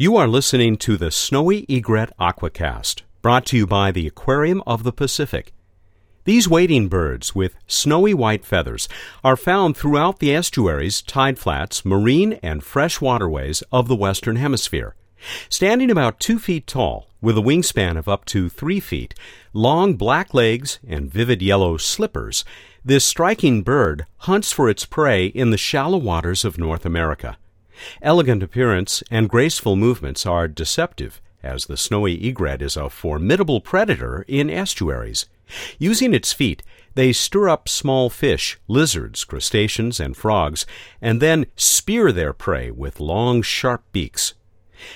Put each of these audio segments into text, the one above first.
You are listening to the Snowy Egret Aquacast, brought to you by the Aquarium of the Pacific. These wading birds with snowy white feathers are found throughout the estuaries, tide flats, marine, and fresh waterways of the Western Hemisphere. Standing about two feet tall, with a wingspan of up to three feet, long black legs, and vivid yellow slippers, this striking bird hunts for its prey in the shallow waters of North America. Elegant appearance and graceful movements are deceptive, as the snowy egret is a formidable predator in estuaries. Using its feet, they stir up small fish, lizards, crustaceans, and frogs, and then spear their prey with long, sharp beaks.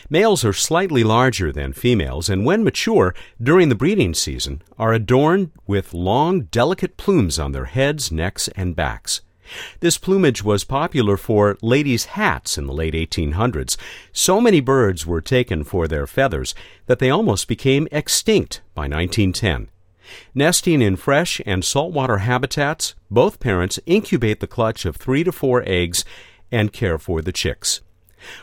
Males are slightly larger than females, and when mature, during the breeding season, are adorned with long, delicate plumes on their heads, necks, and backs. This plumage was popular for ladies' hats in the late 1800s. So many birds were taken for their feathers that they almost became extinct by 1910. Nesting in fresh and saltwater habitats, both parents incubate the clutch of three to four eggs and care for the chicks.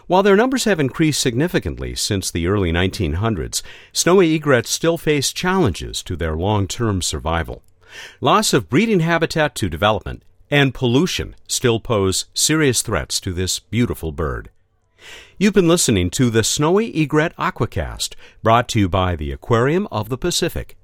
While their numbers have increased significantly since the early 1900s, snowy egrets still face challenges to their long term survival. Loss of breeding habitat to development and pollution still pose serious threats to this beautiful bird. You've been listening to the Snowy Egret Aquacast, brought to you by the Aquarium of the Pacific.